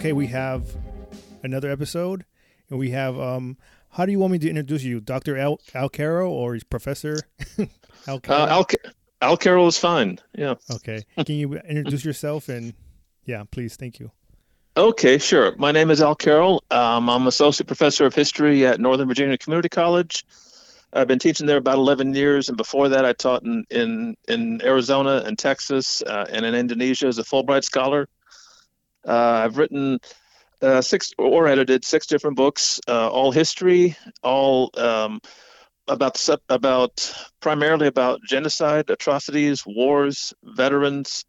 Okay, we have another episode, and we have um. How do you want me to introduce you, Doctor Al Al Carroll or Professor Al uh, Carroll? Uh, Al, Al Carroll is fine. Yeah. Okay. Can you introduce yourself and yeah, please, thank you. Okay, sure. My name is Al Carroll. Um, I'm associate professor of history at Northern Virginia Community College. I've been teaching there about 11 years, and before that, I taught in in, in Arizona and Texas uh, and in Indonesia as a Fulbright scholar. Uh, I've written uh, six or edited six different books, uh, all history, all um, about about primarily about genocide, atrocities, wars, veterans,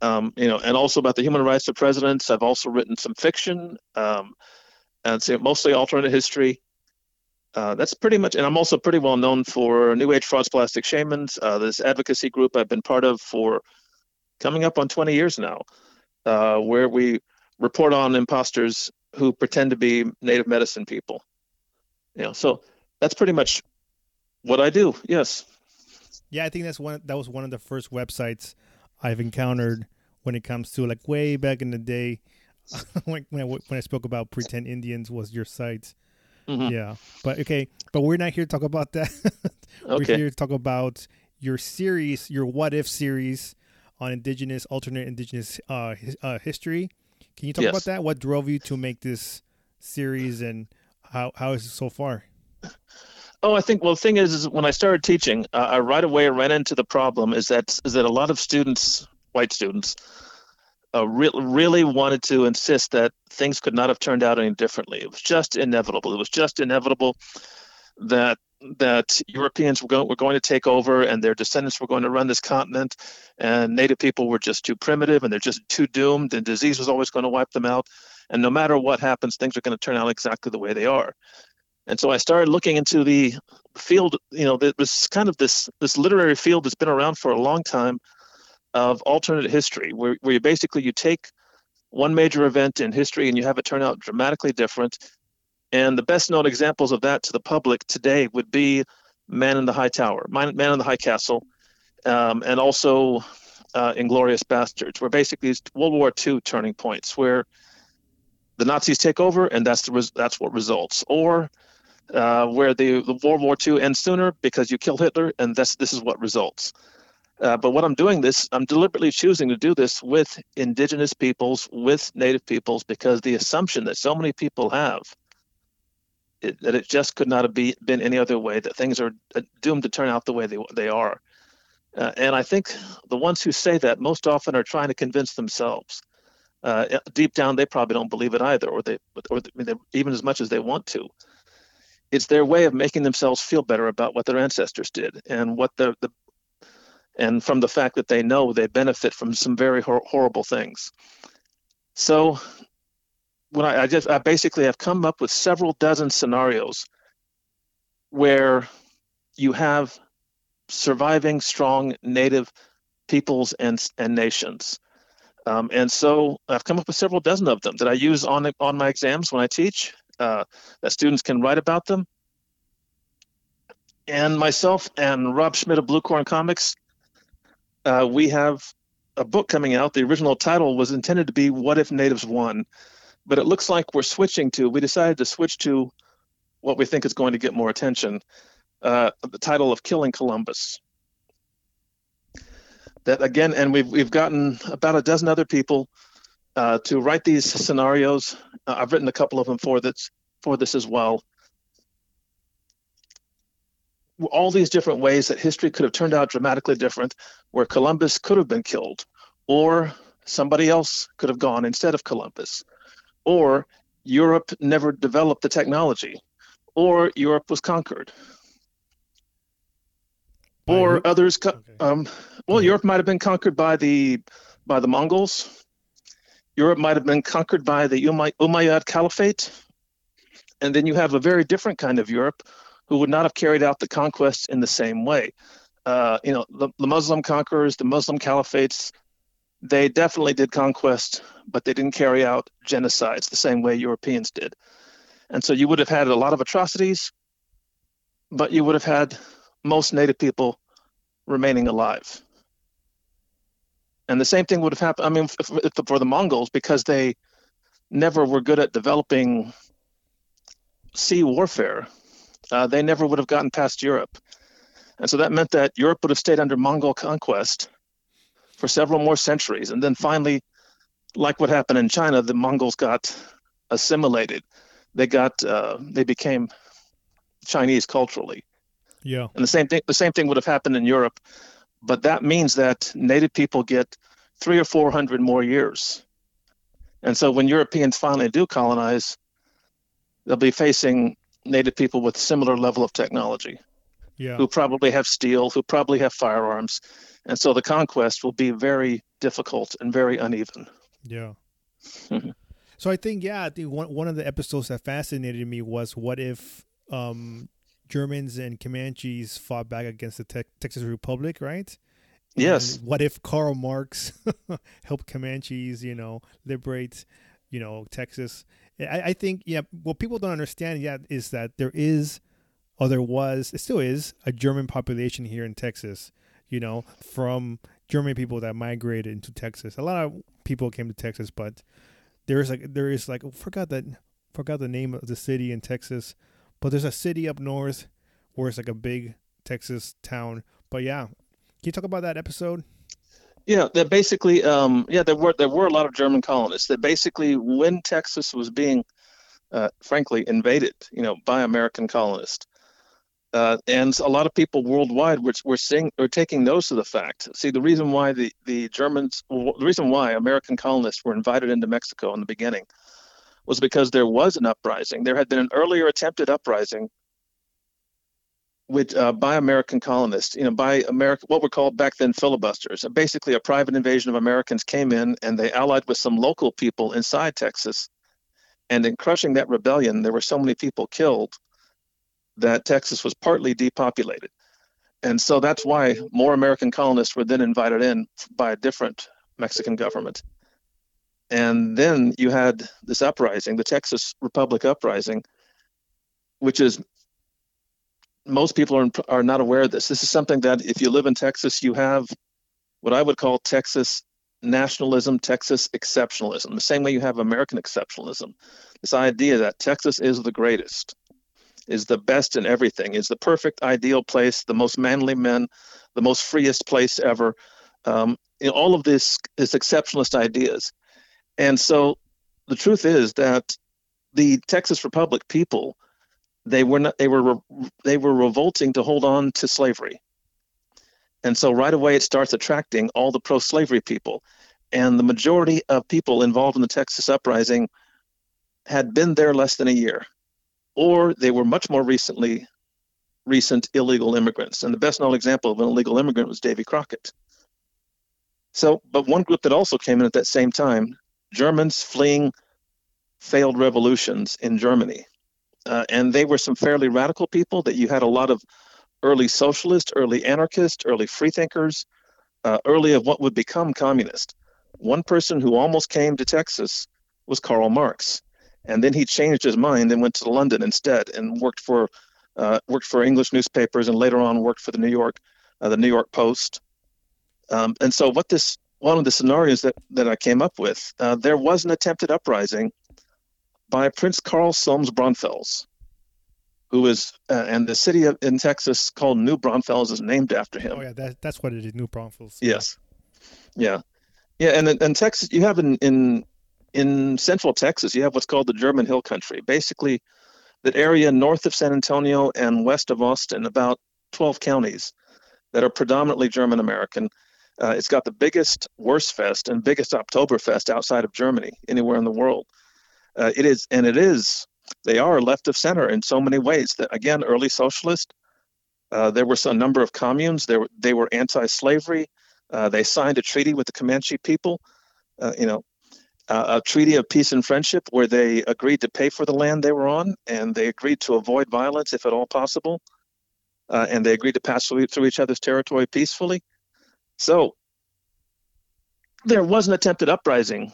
um, you know, and also about the human rights of presidents. I've also written some fiction, um, and so mostly alternate history. Uh, that's pretty much, and I'm also pretty well known for New Age Frauds Plastic Shamans, uh, this advocacy group I've been part of for coming up on 20 years now, uh, where we report on imposters who pretend to be native medicine people. You know, so that's pretty much what I do. Yes. Yeah, I think that's one. That was one of the first websites I've encountered when it comes to like way back in the day when when I, when I spoke about pretend Indians was your site. Mm-hmm. Yeah, but okay, but we're not here to talk about that. we're okay. here to talk about your series, your What If series on indigenous, alternate indigenous uh, uh, history. Can you talk yes. about that? What drove you to make this series, and how how is it so far? Oh, I think well, the thing is, is when I started teaching, uh, I right away ran into the problem is that is that a lot of students, white students, uh, re- really wanted to insist that things could not have turned out any differently. It was just inevitable. It was just inevitable that that Europeans were going, were going to take over and their descendants were going to run this continent, and Native people were just too primitive and they're just too doomed, and disease was always going to wipe them out. And no matter what happens, things are going to turn out exactly the way they are. And so I started looking into the field, you know, it was kind of this this literary field that's been around for a long time of alternate history, where, where you basically you take one major event in history and you have it turn out dramatically different. And the best known examples of that to the public today would be Man in the High Tower, Man, in the High Castle, um, and also uh, Inglourious Basterds, where basically it's World War II turning points, where the Nazis take over and that's the res- that's what results, or uh, where the, the, World War II ends sooner because you kill Hitler, and this this is what results. Uh, but what I'm doing this, I'm deliberately choosing to do this with indigenous peoples, with native peoples, because the assumption that so many people have it, that it just could not have be, been any other way, that things are uh, doomed to turn out the way they, they are. Uh, and I think the ones who say that most often are trying to convince themselves. Uh, deep down, they probably don't believe it either, or they, or they, even as much as they want to it's their way of making themselves feel better about what their ancestors did and what the, the and from the fact that they know they benefit from some very hor- horrible things. So when I, I just I basically have come up with several dozen scenarios where you have surviving strong native peoples and and nations. Um, and so I've come up with several dozen of them that I use on on my exams when I teach, uh, that students can write about them. And myself and Rob Schmidt of Blue Corn Comics, uh, we have a book coming out. The original title was intended to be "What If Natives Won," but it looks like we're switching to. We decided to switch to what we think is going to get more attention. Uh, the title of "Killing Columbus." That again, and we've we've gotten about a dozen other people uh, to write these scenarios. Uh, I've written a couple of them for this for this as well. All these different ways that history could have turned out dramatically different, where Columbus could have been killed, or somebody else could have gone instead of Columbus, or Europe never developed the technology, or Europe was conquered, or others. Co- okay. um, well, mm-hmm. Europe might have been conquered by the by the Mongols, Europe might have been conquered by the Umayyad Caliphate. And then you have a very different kind of Europe who would not have carried out the conquests in the same way. Uh, you know, the, the Muslim conquerors, the Muslim caliphates, they definitely did conquest, but they didn't carry out genocides the same way Europeans did. And so you would have had a lot of atrocities, but you would have had most native people remaining alive. And the same thing would have happened. I mean, for the Mongols, because they never were good at developing sea warfare, uh, they never would have gotten past Europe. And so that meant that Europe would have stayed under Mongol conquest for several more centuries. And then finally, like what happened in China, the Mongols got assimilated. They got uh, they became Chinese culturally. Yeah. And the same thing the same thing would have happened in Europe, but that means that native people get three or four hundred more years. And so when Europeans finally do colonize, they'll be facing native people with similar level of technology Yeah. who probably have steel, who probably have firearms. And so the conquest will be very difficult and very uneven. Yeah. Mhm. So I think yeah, I think one one of the episodes that fascinated me was what if um, Germans and Comanches fought back against the Te- Texas Republic, right? Yes. And what if Karl Marx helped Comanches, you know, liberate, you know, Texas? I, I think yeah, what people don't understand yet is that there is, or there was, it still is a German population here in Texas. You know, from German people that migrated into Texas. A lot of people came to Texas, but there's like there is like forgot that forgot the name of the city in Texas, but there's a city up north where it's like a big Texas town. But yeah, can you talk about that episode? Yeah, that basically, um, yeah, there were there were a lot of German colonists. That basically, when Texas was being, uh, frankly, invaded, you know, by American colonists, uh, and a lot of people worldwide were, were seeing or taking notice of the fact. See, the reason why the the Germans, the reason why American colonists were invited into Mexico in the beginning, was because there was an uprising. There had been an earlier attempted uprising with uh, by American colonists, you know, by American what were called back then filibusters. Basically, a private invasion of Americans came in and they allied with some local people inside Texas. And in crushing that rebellion, there were so many people killed that Texas was partly depopulated. And so that's why more American colonists were then invited in by a different Mexican government. And then you had this uprising, the Texas Republic uprising, which is most people are, are not aware of this. This is something that if you live in Texas, you have what I would call Texas nationalism, Texas exceptionalism, the same way you have American exceptionalism. This idea that Texas is the greatest, is the best in everything, is the perfect ideal place, the most manly men, the most freest place ever. Um, all of this is exceptionalist ideas. And so the truth is that the Texas Republic people they were not they were they were revolting to hold on to slavery and so right away it starts attracting all the pro-slavery people and the majority of people involved in the texas uprising had been there less than a year or they were much more recently recent illegal immigrants. And the best known example of an illegal immigrant was davy crockett. So but one group that also came in at that same time germans fleeing failed revolutions in germany. Uh, and they were some fairly radical people that you had a lot of early socialist, early anarchist, early freethinkers, uh, early of what would become communist. One person who almost came to Texas was Karl Marx, and then he changed his mind and went to London instead and worked for uh, worked for English newspapers and later on worked for the New York uh, the New York Post. Um, and so, what this one of the scenarios that that I came up with, uh, there was an attempted uprising by Prince Karl Solms Braunfels, who is, uh, and the city of, in Texas called New Braunfels is named after him. Oh yeah, that, that's what it is. New Braunfels. Yes. Yeah. Yeah. And in Texas, you have in, in, in central Texas, you have what's called the German Hill Country. Basically, that area north of San Antonio and west of Austin, about 12 counties that are predominantly German American. Uh, it's got the biggest Wurstfest and biggest Oktoberfest outside of Germany, anywhere in the world. Uh, it is, and it is, they are left of center in so many ways. That again, early socialist. Uh, there were a number of communes. They were they were anti-slavery. Uh, they signed a treaty with the Comanche people. Uh, you know, a treaty of peace and friendship where they agreed to pay for the land they were on, and they agreed to avoid violence if at all possible, uh, and they agreed to pass through, through each other's territory peacefully. So there was an attempted uprising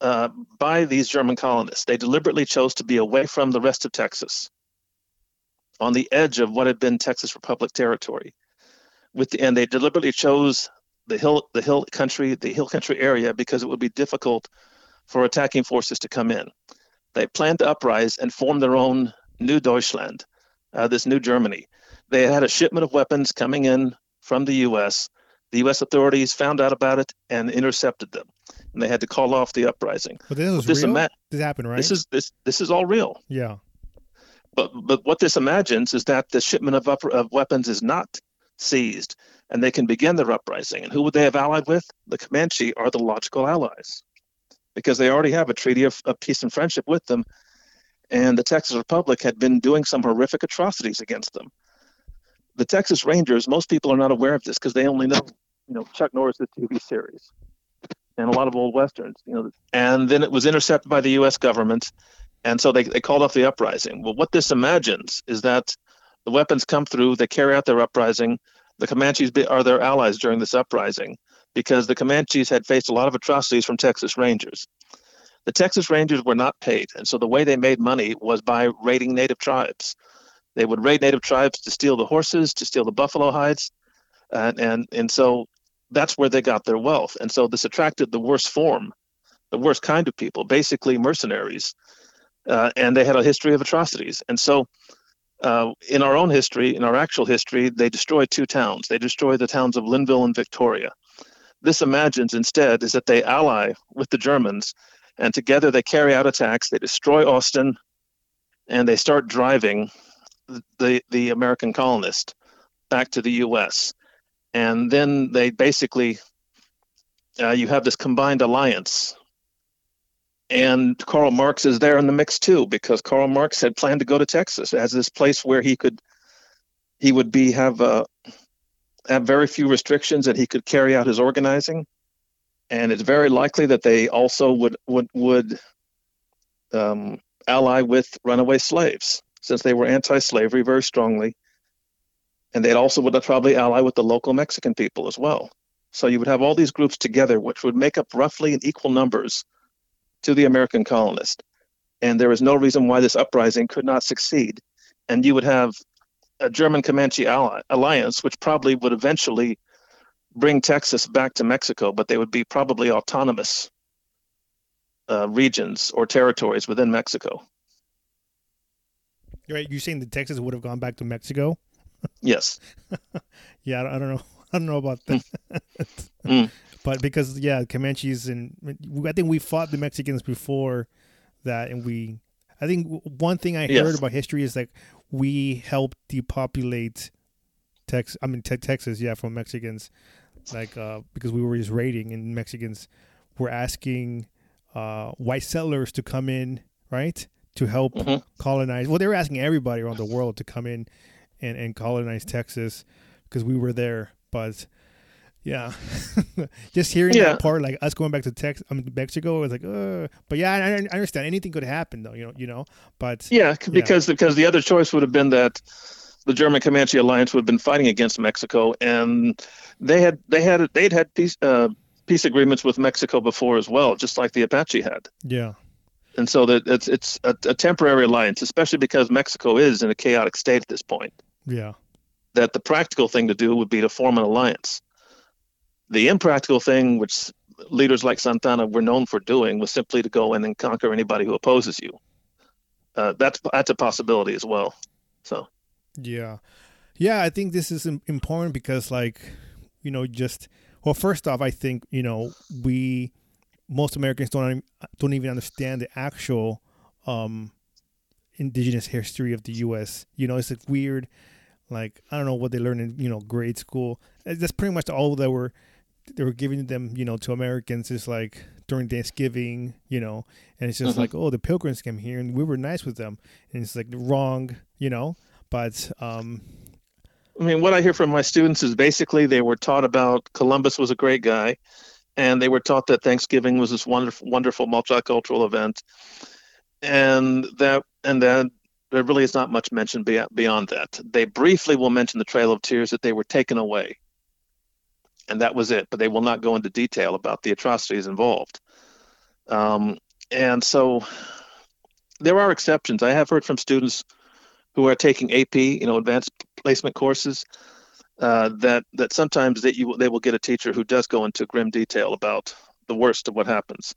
uh, by these German colonists. They deliberately chose to be away from the rest of Texas, on the edge of what had been Texas Republic territory. With the, and they deliberately chose the hill, the hill country, the hill country area because it would be difficult for attacking forces to come in. They planned to uprise and form their own new Deutschland, uh, this new Germany. They had a shipment of weapons coming in from the U.S. The U.S. authorities found out about it and intercepted them, and they had to call off the uprising. But this was this real. Ima- this happened, right? This is this this is all real. Yeah. But but what this imagines is that the shipment of, up, of weapons is not seized, and they can begin their uprising. And who would they have allied with? The Comanche are the logical allies, because they already have a treaty of, of peace and friendship with them, and the Texas Republic had been doing some horrific atrocities against them the Texas Rangers, most people are not aware of this because they only know, you know, Chuck Norris' TV series and a lot of old westerns, you know. And then it was intercepted by the U.S. government, and so they, they called off the uprising. Well, what this imagines is that the weapons come through, they carry out their uprising. The Comanches are their allies during this uprising because the Comanches had faced a lot of atrocities from Texas Rangers. The Texas Rangers were not paid, and so the way they made money was by raiding native tribes. They would raid native tribes to steal the horses, to steal the buffalo hides, and and and so that's where they got their wealth. And so this attracted the worst form, the worst kind of people, basically mercenaries, uh, and they had a history of atrocities. And so. Uh, in our own history, in our actual history, they destroyed two towns. They destroyed the towns of Linnville and Victoria. This imagines instead is that they ally with the Germans, and together they carry out attacks. They destroy Austin, and they start driving the the American colonist back to the U.S. And then they basically uh, you have this combined alliance. And Karl Marx is there in the mix too, because Karl Marx had planned to go to Texas as this place where he could he would be have uh, have very few restrictions that he could carry out his organizing. And it's very likely that they also would would would um, ally with runaway slaves since they were anti-slavery very strongly, and they'd also would probably ally with the local Mexican people as well. So you would have all these groups together, which would make up roughly in equal numbers to the American colonist. And there is no reason why this uprising could not succeed. And you would have a German Comanche ally, alliance, which probably would eventually bring Texas back to Mexico, but they would be probably autonomous uh, regions or territories within Mexico. Right, you're saying that Texas would have gone back to Mexico? Yes. yeah, I don't know. I don't know about that. mm. But because yeah, Comanches and I think we fought the Mexicans before that, and we. I think one thing I yes. heard about history is like we helped depopulate Texas. I mean te- Texas, yeah, from Mexicans, like uh, because we were just raiding, and Mexicans were asking uh, white settlers to come in, right? to help mm-hmm. colonize. Well, they were asking everybody around the world to come in and, and colonize Texas because we were there. But yeah, just hearing yeah. that part, like us going back to Texas, I mean Mexico, was like, uh. but yeah, I, I, understand anything could happen though, you know, you know. But yeah, because yeah. because the other choice would have been that the German Comanche Alliance would have been fighting against Mexico, and they had they had they'd had peace uh, peace agreements with Mexico before as well, just like the Apache had. Yeah and so that it's it's a, a, temporary alliance, especially because Mexico is in a chaotic state at this point. Yeah, that the practical thing to do would be to form an alliance. The impractical thing, which leaders like Santa Anna were known for doing, was simply to go in and conquer anybody who opposes you. Uh, that's that's a possibility as well. So, yeah, yeah, I think this is important because, like, you know, just well, first off, I think you know we most Americans don't don't even understand the actual um, indigenous history of the U.S. You know, it's like weird. Like I don't know what they learn in you know grade school. That's pretty much all that were they were giving them you know to Americans is like during Thanksgiving, you know, and it's just mm-hmm. like oh the Pilgrims came here and we were nice with them, and it's like wrong, you know. But um, I mean, what I hear from my students is basically they were taught about Columbus was a great guy and they were taught that Thanksgiving was this wonderful, wonderful multicultural event, and that and that there really is not much mentioned beyond that. They briefly will mention the Trail of Tears that they were taken away, and that was it. But they will not go into detail about the atrocities involved. Um, and so there are exceptions. I have heard from students who are taking AP, you know, advanced placement courses, uh, that that sometimes that you they will get a teacher who does go into grim detail about the worst of what happens.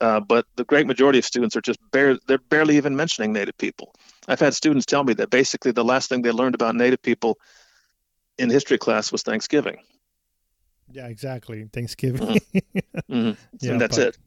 Uh, but the great majority of students are just bare, they're barely even mentioning Native people. I've had students tell me that basically the last thing they learned about Native people in history class was Thanksgiving. Yeah, exactly. Thanksgiving. Mm-hmm. mm-hmm. Yeah, and that's it.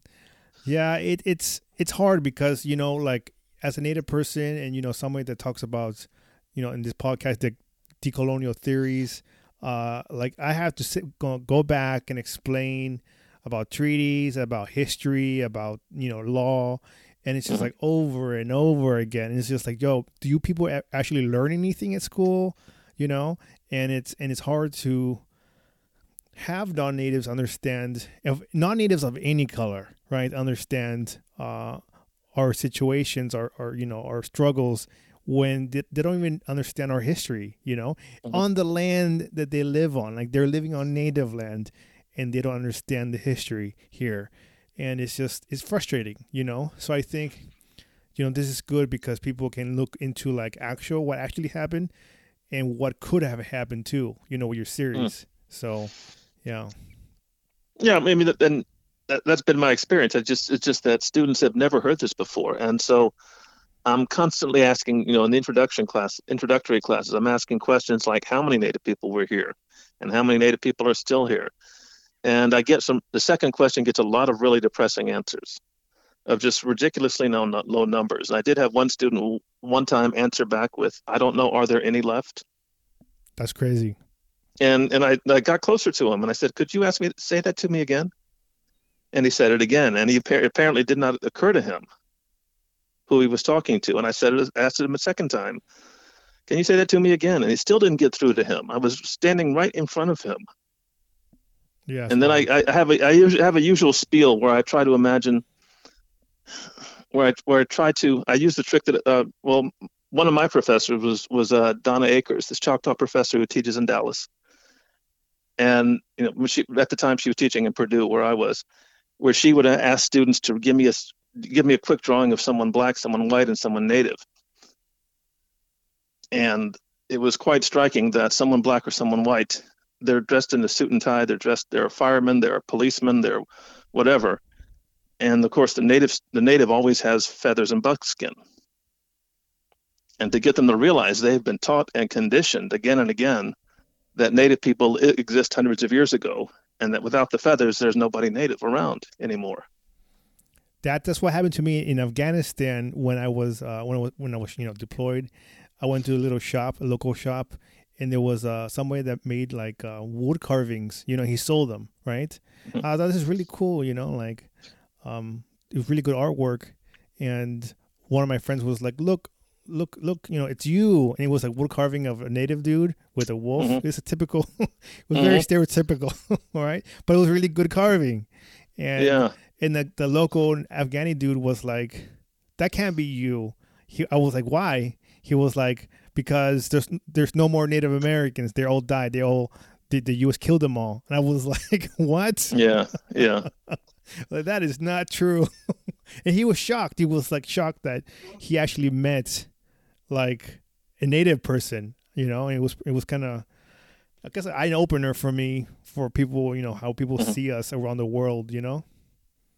Yeah, it, it's it's hard because you know, like as a Native person, and you know, somebody that talks about, you know, in this podcast, the decolonial theories. Uh, like I have to sit, go, go back and explain about treaties, about history, about you know law, and it's just mm-hmm. like over and over again. And it's just like, yo, do you people actually learn anything at school? You know, and it's and it's hard to have non-natives understand, if non-natives of any color, right, understand uh, our situations, our, our you know our struggles when they, they, don't even understand our history, you know, mm-hmm. on the land that they live on. Like they're living on native land and they don't understand the history here. And it's just, it's frustrating, you know? So I think, you know, this is good because people can look into like actual, what actually happened and what could have happened too, you know, with your series. Mm. So, yeah. Yeah. I mean, and that, has been my experience. I just, it's just that students have never heard this before. And so, I'm constantly asking, you know, in the introduction class, introductory classes, I'm asking questions like how many Native people were here and how many Native people are still here. And I get some, the second question gets a lot of really depressing answers of just ridiculously low, low numbers. And I did have one student one time answer back with, I don't know, are there any left? That's crazy. And and I, I got closer to him and I said, could you ask me, say that to me again? And he said it again. And he apparently did not occur to him who he was talking to. And I said, it, asked him a second time, can you say that to me again? And he still didn't get through to him. I was standing right in front of him. Yeah. And then I, I have a I usually have a usual spiel where I try to imagine where I where I try to I use the trick that uh, well one of my professors was was uh, Donna Akers, this Choctaw professor who teaches in Dallas. And you know, she, at the time she was teaching in Purdue, where I was, where she would ask students to give me a give me a quick drawing of someone black, someone white, and someone native. And it was quite striking that someone black or someone white, they're dressed in a suit and tie, they're dressed, they're a fireman, they're a policeman, they're whatever. And of course, the native, the native always has feathers and buckskin. And to get them to realize they've been taught and conditioned again and again that native people exist hundreds of years ago, and that without the feathers, there's nobody native around anymore that that's what happened to me in Afghanistan when I was uh, when I was when I was you know deployed. I went to a little shop, a local shop, and there was uh, somebody that made like uh, wood carvings. You know, he sold them. Right. Mm-hmm. I thought this is really cool. You know, like um, it was really good artwork. And one of my friends was like, "Look, look, look! You know, it's you." And it was like wood carving of a native dude with a wolf. Mm-hmm. It's a typical. it was mm-hmm. very stereotypical. all right, but it was really good carving. And yeah and the the local Afghani dude was like, "That can't be you." He, I was like, "Why?" He was like, "Because there's there's no more Native Americans. They all died. They all the, the U.S. killed them all." And I was like, "What?" Yeah, yeah. like, that is not true. and he was shocked. He was like shocked that he actually met like a native person. You know, and it was it was kind of I guess an eye opener for me for people. You know how people mm-hmm. see us around the world. You know.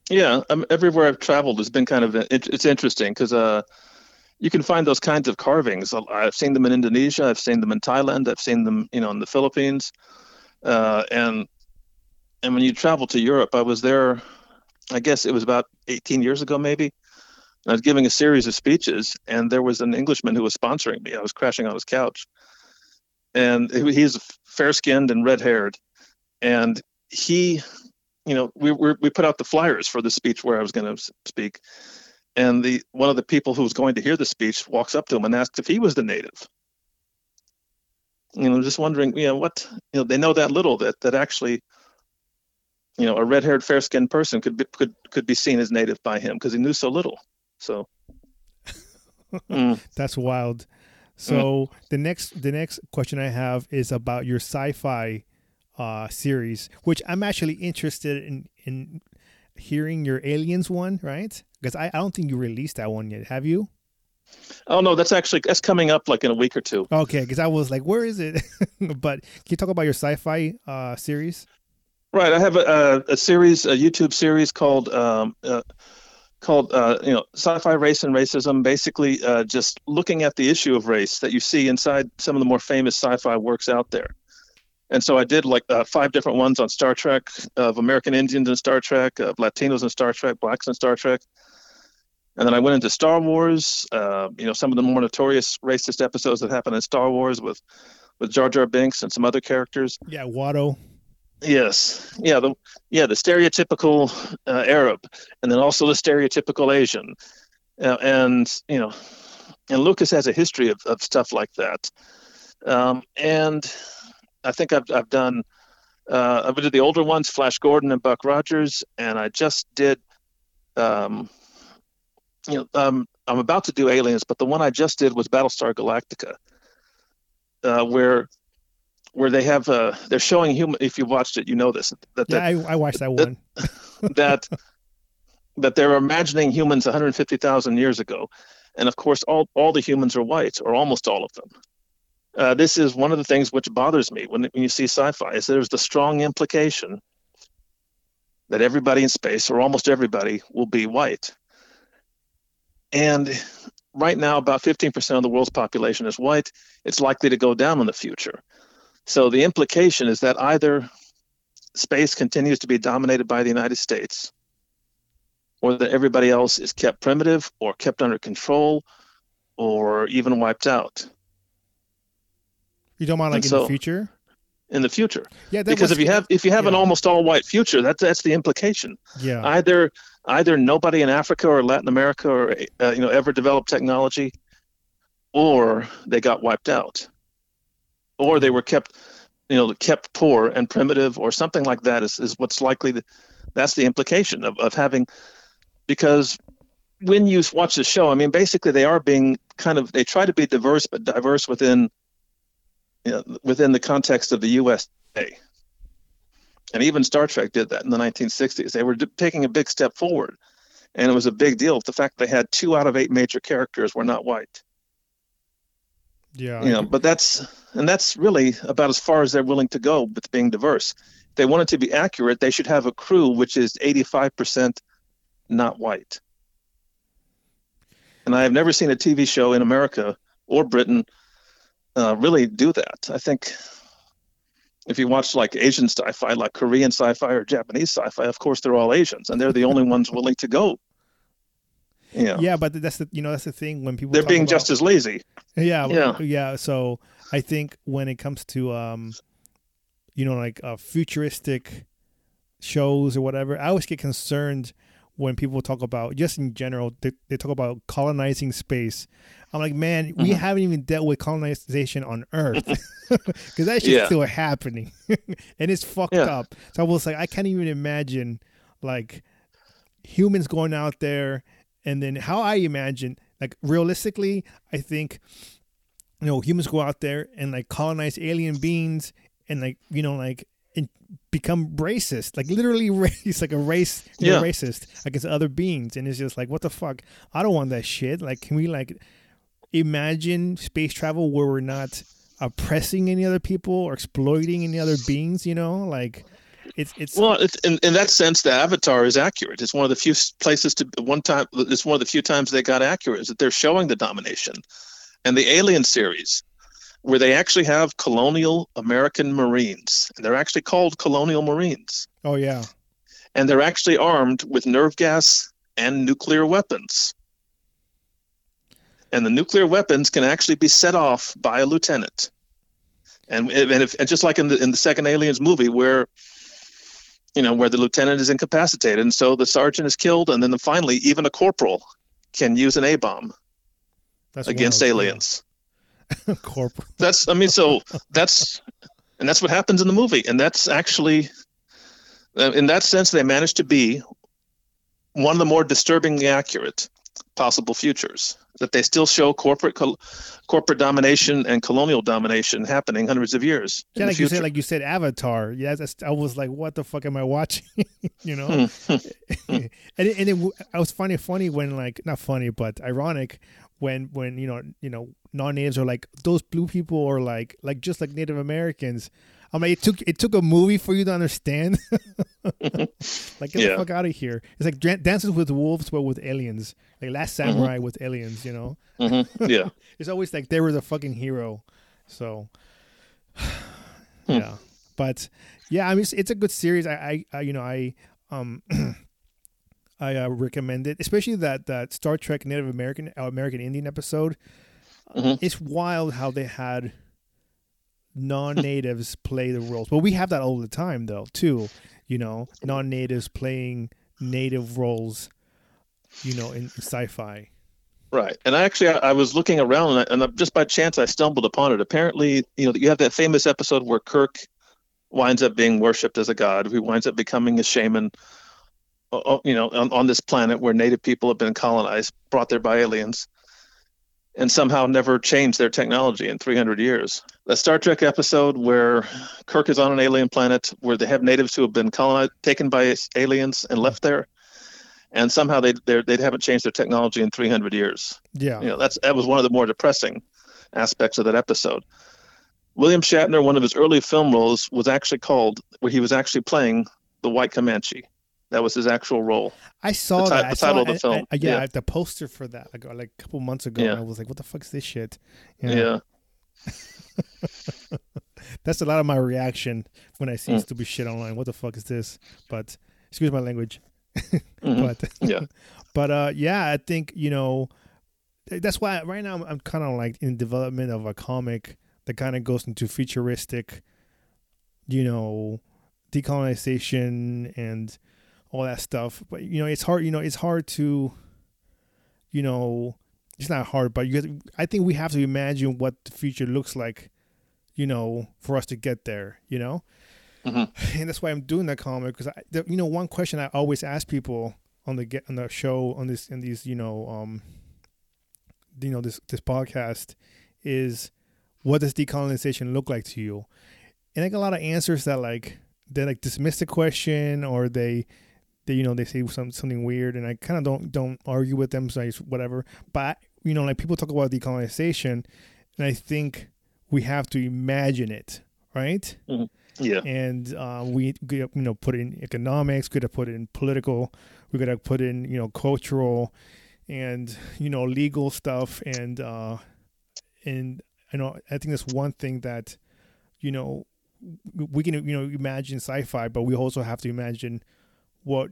Yeah, um, everywhere I've traveled has been kind of it's interesting because uh, you can find those kinds of carvings. I've seen them in Indonesia, I've seen them in Thailand, I've seen them, you know, in the Philippines, uh, and and when you travel to Europe, I was there. I guess it was about 18 years ago, maybe. I was giving a series of speeches, and there was an Englishman who was sponsoring me. I was crashing on his couch, and he's fair-skinned and red-haired, and he you know, we we put out the flyers for the speech where I was going to speak, and the one of the people who was going to hear the speech walks up to him and asks if he was the native. You know, just wondering, you know, what you know, they know that little that that actually, you know, a red-haired, fair-skinned person could be could could be seen as native by him because he knew so little. So mm. that's wild. So mm. the next the next question I have is about your sci-fi uh, series, which I'm actually interested in in hearing your aliens one, right? Because I, I don't think you released that one yet. Have you? Oh no, that's actually that's coming up like in a week or two. Okay, because I was like, where is it? but can you talk about your sci-fi uh, series? Right, I have a, a, a, series, a YouTube series called um, uh, called uh, you know sci-fi race and racism basically uh, just looking at the issue of race that you see inside some of the more famous sci-fi works out there. And so i did like uh, five different ones on star trek of american indians in star trek of latinos in star trek blacks in star trek. And then i went into star wars uh, you know some of the more notorious racist episodes that happen in star wars with with jar jar binks and some other characters. Yeah, Watto. Yes, yeah, the yeah the stereotypical uh, Arab, and then also the stereotypical Asian, uh, and you know, and Lucas has a history of, of stuff like that, um, and I think I've I've done uh, I did the older ones, Flash Gordon and Buck Rogers, and I just did, um, you know, um, I'm about to do Aliens, but the one I just did was Battlestar Galactica, uh, where where they have uh, they're showing human. If you watched it, you know this that Yeah, I, I watched that one. that, that they're imagining humans 150,000 years ago, and of course, all all the humans are white, or almost all of them. Uh, this is one of the things which bothers me when, when you see sci-fi is there's the strong implication that everybody in space, or almost everybody, will be white. And right now, about 15% of the world's population is white. It's likely to go down in the future. So the implication is that either space continues to be dominated by the United States, or that everybody else is kept primitive or kept under control or even wiped out You don't about like And in so- the future? in the future. Yeah, Because was, if you have if you have an almost all white future, that's that's the implication. yeah, Either either nobody in Africa or Latin America or uh, you know ever developed technology, or they got wiped out, or they were kept you know kept poor and primitive or something like that is, is what's likely to, that's the implication of, of having because when you watch the show i mean basically they are being kind of they try to be diverse but diverse within you know, within the context of the usa and even star trek did that in the 1960s they were d- taking a big step forward. And it was a big deal. The fact they had two out of eight major characters were not white yeah, you know but that's and that's really about as far as they're willing to go with being diverse. If they want it to be accurate they should have a crew which is 85% not white. And i have never seen a tv show in america or britain uh, really do that. I think if you watch like asian sci-fi like korean sci-fi or japanese sci-fi of course they're all asians and they're the only ones willing to go you know, yeah, but that's the you know that's the thing when people they're talk being about- just as lazy Yeah, Yeah. yeah, So I think when it comes to um, you know, like uh, futuristic shows or whatever, I always get concerned when people talk about just in general. They, they talk about colonizing space. I'm like, man, we Mhm. haven't even dealt with colonization on Earth because that shit's Yeah. still happening, and it's fucked Yeah. up. So I was like, I can't even imagine like humans going out there and then how I imagine like realistically, I think you know humans go out there and like colonize alien beings and like you know like and become racist, like literally race, like a race, Yeah. racist against other beings, and it's just like what the fuck? I don't want that shit. Like, can we like imagine space travel where we're not oppressing any other people or exploiting any other beings? You know, like it's it's Well, it's, in, in that sense, the Avatar is accurate. It's one of the few places to one time. It's one of the few times they got accurate is that they're showing the domination, and the Alien series, where they actually have colonial American Marines, and they're actually called colonial Marines, oh yeah, and they're actually armed with nerve gas and nuclear weapons. And the nuclear weapons can actually be set off by a lieutenant. And and, if, and just like in the in the second Aliens movie, where you know where the lieutenant is incapacitated, and so the sergeant is killed, and then finally even a corporal can use an A bomb against aliens. corporal. That's I mean, so that's and that's what happens in the movie, and that's actually uh, in that sense they managed to be one of the more disturbingly accurate possible futures that they still show corporate col- corporate domination and colonial domination happening hundreds of years Yeah, like you said, like you said, Avatar. Yeah, that's, I was like, what the fuck am I watching? you know, Hmm. and it, and it, I was finding it funny when like not funny, but ironic when when you know you know non-natives are like those blue people are like like just like Native Americans. I'm like, it took it took a movie for you to understand. like, get Yeah. the fuck out of here. It's like Dances with Wolves, but with aliens. Like Last Mm-hmm. Samurai with aliens. You know, hmm Yeah. it's always like they were the fucking hero. So, Hmm. yeah, but yeah, I mean, it's, it's a good series. I, I, I you know, I um. I uh, recommend it, especially that that Star Trek Native American uh, American Indian episode. Mhm. It's wild how they had non-natives play the roles, but we have that all the time, though, too. You know, non-natives playing native roles. You know, in sci-fi. Right. And I actually, I, I was looking around, and, I, and I- just by chance, I stumbled upon it. Apparently, you know, you have that famous episode where Kirk winds up being worshipped as a god, who winds up becoming a shaman. uh, uh, You know, on, on this planet where native people have been colonized, brought there by aliens, and somehow never changed their technology in 300 years. A Star Trek episode where Kirk is on an alien planet where they have natives who have been colonized, taken by aliens and left there, and somehow they they haven't changed their technology in 300 years. Yeah, you know that's that was one of the more depressing aspects of that episode. William shatner one of his early film roles was actually called where he was actually playing the white comanche that was his actual role I saw The that. the I saw, title of the film. I- yeah, Yeah. I the poster for that like like a couple months ago. Yeah. and I was like, "What the fuck is this shit?" yeah, That's a lot of my reaction when I see Mm. stupid shit online. What the fuck is this? But excuse my language. Mhm. But Yeah. but uh, yeah, I think you know that's why right now I'm, I'm kind of like in development of a comic that kind of goes into futuristic, you know, decolonization and all that stuff. But you know, it's hard. You know, it's hard to, you know, it's not hard, but you. To, I think we have to imagine what the future looks like, you know, for us to get there. You know, Mhm. and that's why I'm doing that comic because I, the, you know, one question I always ask people on the get on the show on this in these, you know, um, you know, this this podcast is, what does decolonization look like to you? And I get a lot of answers that like they like dismiss the question or they they you know they say some something weird and I kind of don't don't argue with them so I just whatever. But you know like people talk about decolonization and I think we have to imagine it right? Yeah. And uh, we you know put in economics we got to put in political we got to put in you know cultural and you know legal stuff and uh and I know I think that's one thing that you know we can you know imagine sci-fi but we also have to imagine what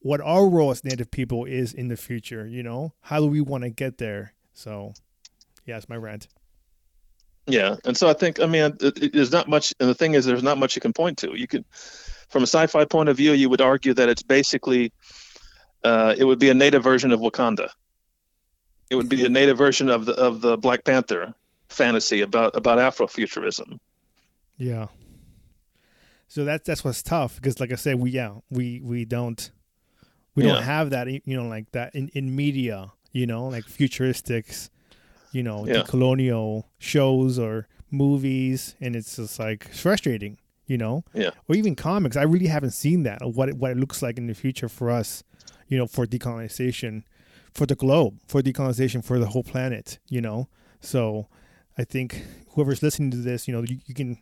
what our role as native people is in the future you know how do we want to get there so yeah it's my rant Yeah, and so I think I mean it, it, there's not much, and the thing is, there's not much you can point to. You could, from a sci-fi point of view, you would argue that it's basically, uh, it would be a native version of Wakanda. It would be a native version of the of the Black Panther fantasy about about Afrofuturism. Yeah. So that's that's what's tough because, like I said, we yeah we we don't we Yeah. don't have that you know like that in in media you know like futuristics you know Yeah. colonial shows or movies and it's just like frustrating you know Yeah. or even comics I really haven't seen that what it, what it looks like in the future for us you know for decolonization for the globe for decolonization for the whole planet you know so I think whoever's listening to this you know you, you can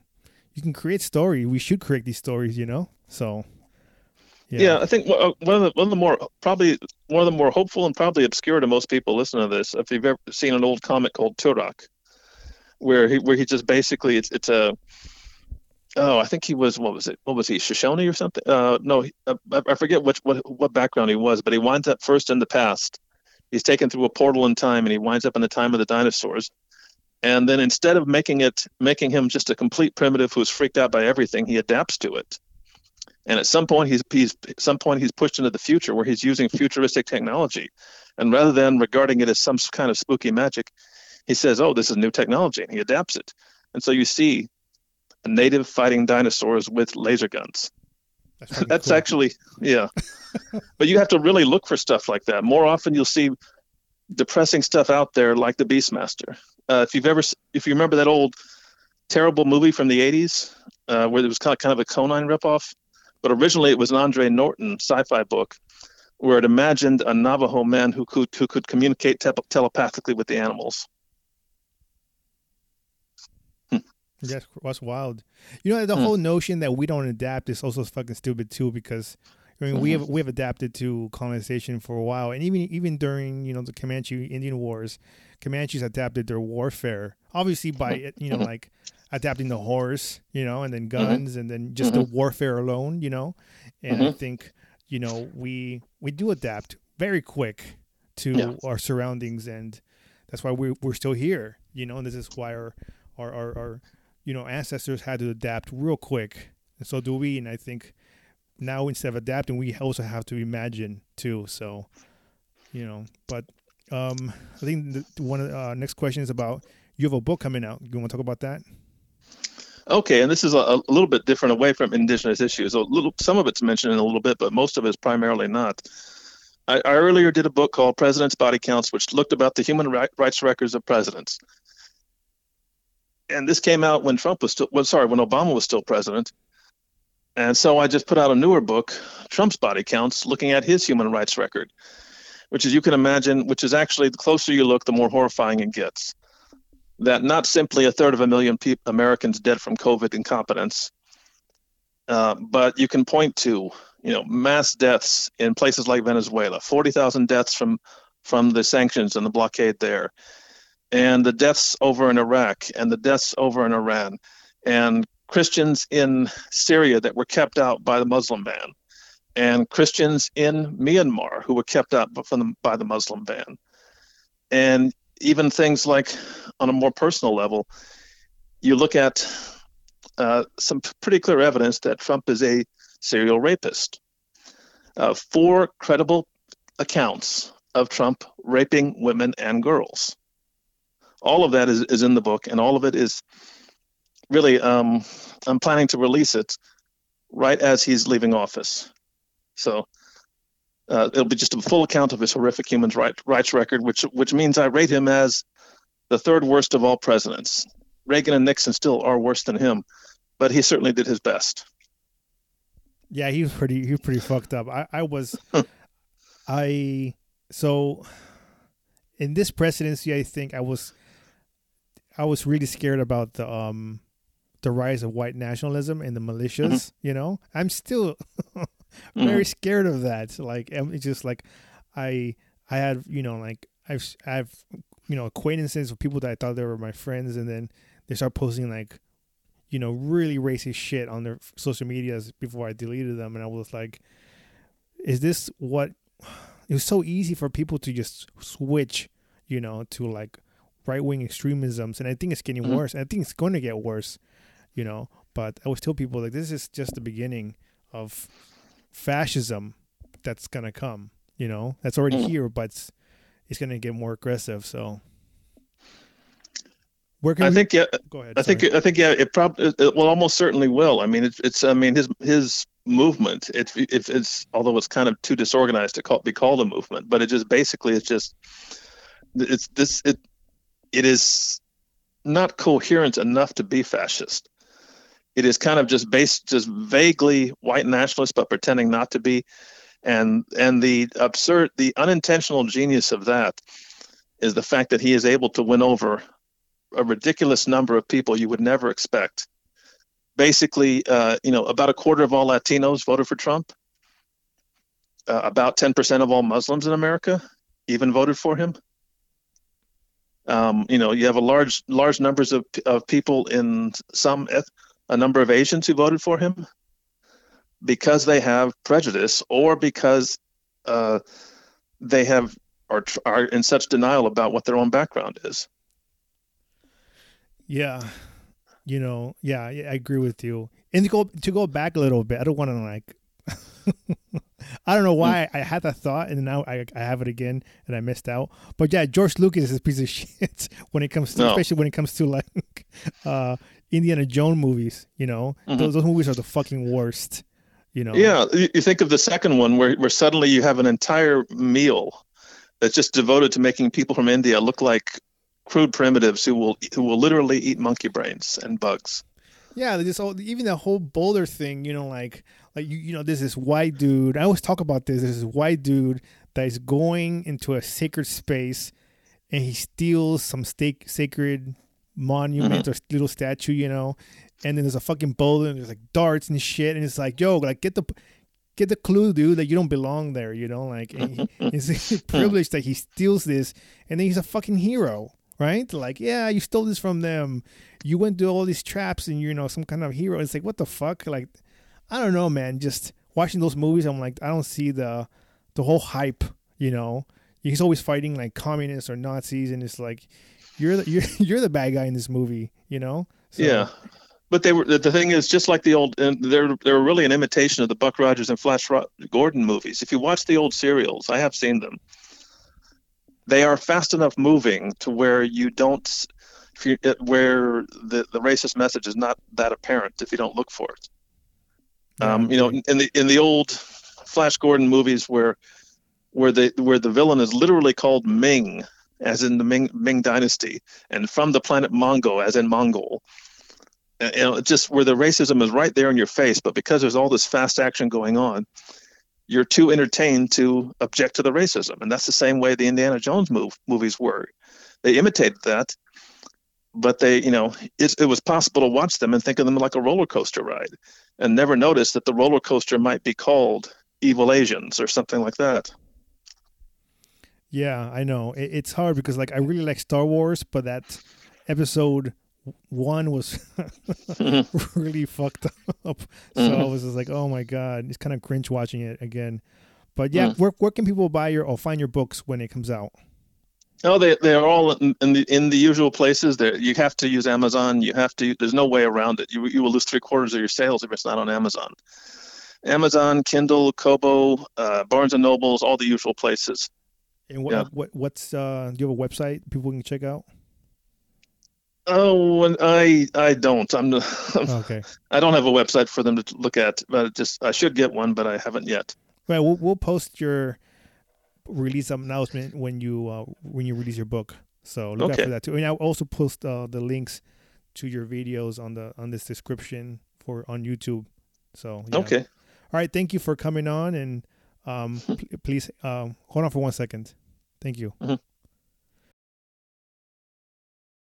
you can create story we should create these stories you know so Yeah, I think one uh, of the one of the more probably one of the more hopeful and probably obscure to most people listening to this. If you've ever seen an old comic called Turok, where he where he just basically it's it's a oh I think he was what was it what was he Shoshone or something? Uh, no, uh, I, I forget which what what background he was, but he winds up first in the past. He's taken through a portal in time, and he winds up in the time of the dinosaurs. And then instead of making it making him just a complete primitive who's freaked out by everything, he adapts to it and at some point he's he's at some point he's pushed into the future where he's using futuristic technology. And rather than regarding it as some kind of spooky magic he says oh this is new technology and he adapts it. And so you see a native fighting dinosaurs with laser guns. Fucking that's cool. actually yeah. But you have to really look for stuff like that. More often you'll see depressing stuff out there like the beastmaster. Uh, if you've ever if you remember that old terrible movie from the 80s uh, where it was kind of, kind of a Conan ripoff but originally it was an Andre Norton sci-fi book where it imagined a Navajo man who could who could communicate tep- telepathically with the animals. Hmm. That's that's wild. You know, the Hmm. whole notion that we don't adapt is also fucking stupid too. Because I mean, we Mm-hmm. have we have adapted to colonization for a while, and even even during you know the Comanche Indian Wars, Comanches adapted their warfare, obviously by you know Mhm. like adapting the horse, you know, and then Mm-hmm. guns, and then just the warfare alone, you know. And I Mhm. think you know we we do adapt very quick to Yeah. our surroundings, and that's why we're we're still here, you know. And this is why our our our, our you know ancestors had to adapt real quick, and so do we. And I think now instead of adapting, we also have to imagine too. So you know, but um, I think the, one of the uh, next question is about you have a book coming out. You want to talk about that? Okay, and this is a, a little bit different away from indigenous issues. A little, some of it's mentioned in a little bit, but most of it is primarily not. I, I earlier did a book called President's Body Counts, which looked about the human right, rights records of presidents. And this came out when Trump was still, well, sorry, when Obama was still president. And so I just put out a newer book, Trump's Body Counts, looking at his human rights record, which, as you can imagine, which is actually the closer you look, the more horrifying it gets that not simply a third of a million peop Americans dead from COVID incompetence, uh, but you can point to, you know, mass deaths in places like Venezuela, 40,000 deaths from from the sanctions and the blockade there, and the deaths over in Iraq and the deaths over in Iran, and Christians in Syria that were kept out by the Muslim ban, and Christians in Myanmar who were kept out from the, by the Muslim ban, and even things like on a more personal level, you look at uh, some pretty clear evidence that Trump is a serial rapist. Uh, four credible accounts of Trump raping women and girls. All of that is, is in the book, and all of it is really, um, I'm planning to release it right as he's leaving office. So uh, it'll be just a full account of his horrific human right, rights record, which which means I rate him as the third worst of all presidents. Reagan and Nixon still are worse than him, but he certainly did his best. Yeah, he was pretty. He was pretty fucked up. I, I was, I so in this presidency, I think I was, I was really scared about the um, the rise of white nationalism and the militias. You know, I'm still very scared of that. Like, it's just like I, I had you know like I've I've you know acquaintances with people that I thought they were my friends, and then they start posting like you know, really racist shit on their social medias before I deleted them. And I was like, is this what it was so easy for people to just switch, you know, to like right wing extremisms. And I think it's getting Mhm. worse. I think it's going to get worse, you know. But I always tell people like this is just the beginning of fascism that's gonna come. You know, that's already Mhm. here, but it's, it's gonna get more aggressive. So, where can I we- think yeah, Go ahead. I think. I think yeah, it probably it will almost certainly will. I mean, it's it's I mean his his movement. It's if it's although it's kind of too disorganized to call, be called a movement, but it just basically it's just it's this it it is not coherent enough to be fascist. It is kind of just based just vaguely white nationalist, but pretending not to be, and and the absurd, the unintentional genius of that is the fact that he is able to win over a ridiculous number of people you would never expect. Basically, uh, you know, about a quarter of all Latinos voted for Trump. Uh, about 10% of all Muslims in America even voted for him. Um, you know, you have a large, large numbers of of people in some eth- a number of Asians who voted for him because they have prejudice or because uh, they have are are in such denial about what their own background is. Yeah, you know, yeah, I agree with you. And to go to go back a little bit, I don't want to like. I don't know why I had that thought, and now I I have it again, and I missed out. But yeah, George Lucas is a piece of shit when it comes to, No. especially when it comes to like uh Indiana Jones movies. You know, Mhm. those those movies are the fucking worst. You know. Yeah, you think of the second one where, where suddenly you have an entire meal that's just devoted to making people from India look like crude primitives who will who will literally eat monkey brains and bugs. Yeah, just all, even the whole Boulder thing, you know, like like you, you know, there's this white dude. I always talk about this. There's this white dude that is going into a sacred space, and he steals some stake, sacred monument mm-hmm. or little statue, you know. And then there's a fucking boulder and there's like darts and shit, and it's like, yo, like get the get the clue, dude, that you don't belong there, you know. Like he, it's privileged that he steals this, and then he's a fucking hero, right? Like, yeah, you stole this from them. You went through all these traps, and you know some kind of hero. It's like, what the fuck? Like, I don't know, man. Just watching those movies, I'm like, I don't see the the whole hype, you know. He's always fighting like communists or Nazis, and it's like you're the you're, you're the bad guy in this movie, you know. So, yeah, but they were the thing is just like the old they're they're really an imitation of the Buck Rogers and Flash Gordon movies. If you watch the old serials, I have seen them. They are fast enough moving to where you don't you where the the racist message is not that apparent if you don't look for it. Um, you know, in the in the old Flash Gordon movies where where the where the villain is literally called Ming, as in the Ming Ming Dynasty, and from the planet Mongo, as in Mongol. You know, just where the racism is right there in your face, but because there's all this fast action going on, you're too entertained to object to the racism, and that's the same way the Indiana Jones move, movies were. They imitated that, but they, you know, it, it was possible to watch them and think of them like a roller coaster ride, and never notice that the roller coaster might be called Evil Asians or something like that. Yeah, I know. It, it's hard because like I really like Star Wars, but that episode one was mm-hmm. really fucked up. So mm-hmm. I was just like, oh my god, it's kind of cringe watching it again. But yeah, mm. where where can people buy your or find your books when it comes out? Oh, they they're all in, in the in the usual places. There, you have to use Amazon. You have to. There's no way around it. You you will lose three quarters of your sales if it's not on Amazon. Amazon, Kindle, Kobo, uh, Barnes and Nobles, all the usual places. And what, yeah. what what's uh, do you have a website people can check out? Oh, I I don't. I'm, I'm okay. I don't have a website for them to look at, but just I should get one, but I haven't yet. Well, we'll, we'll post your release some announcement when you uh, when you release your book. So look okay. out for that too. And I'll also post uh, the links to your videos on the on this description for on YouTube. So yeah. okay. All right. Thank you for coming on, and um, please um, hold on for one second. Thank you. Mm-hmm.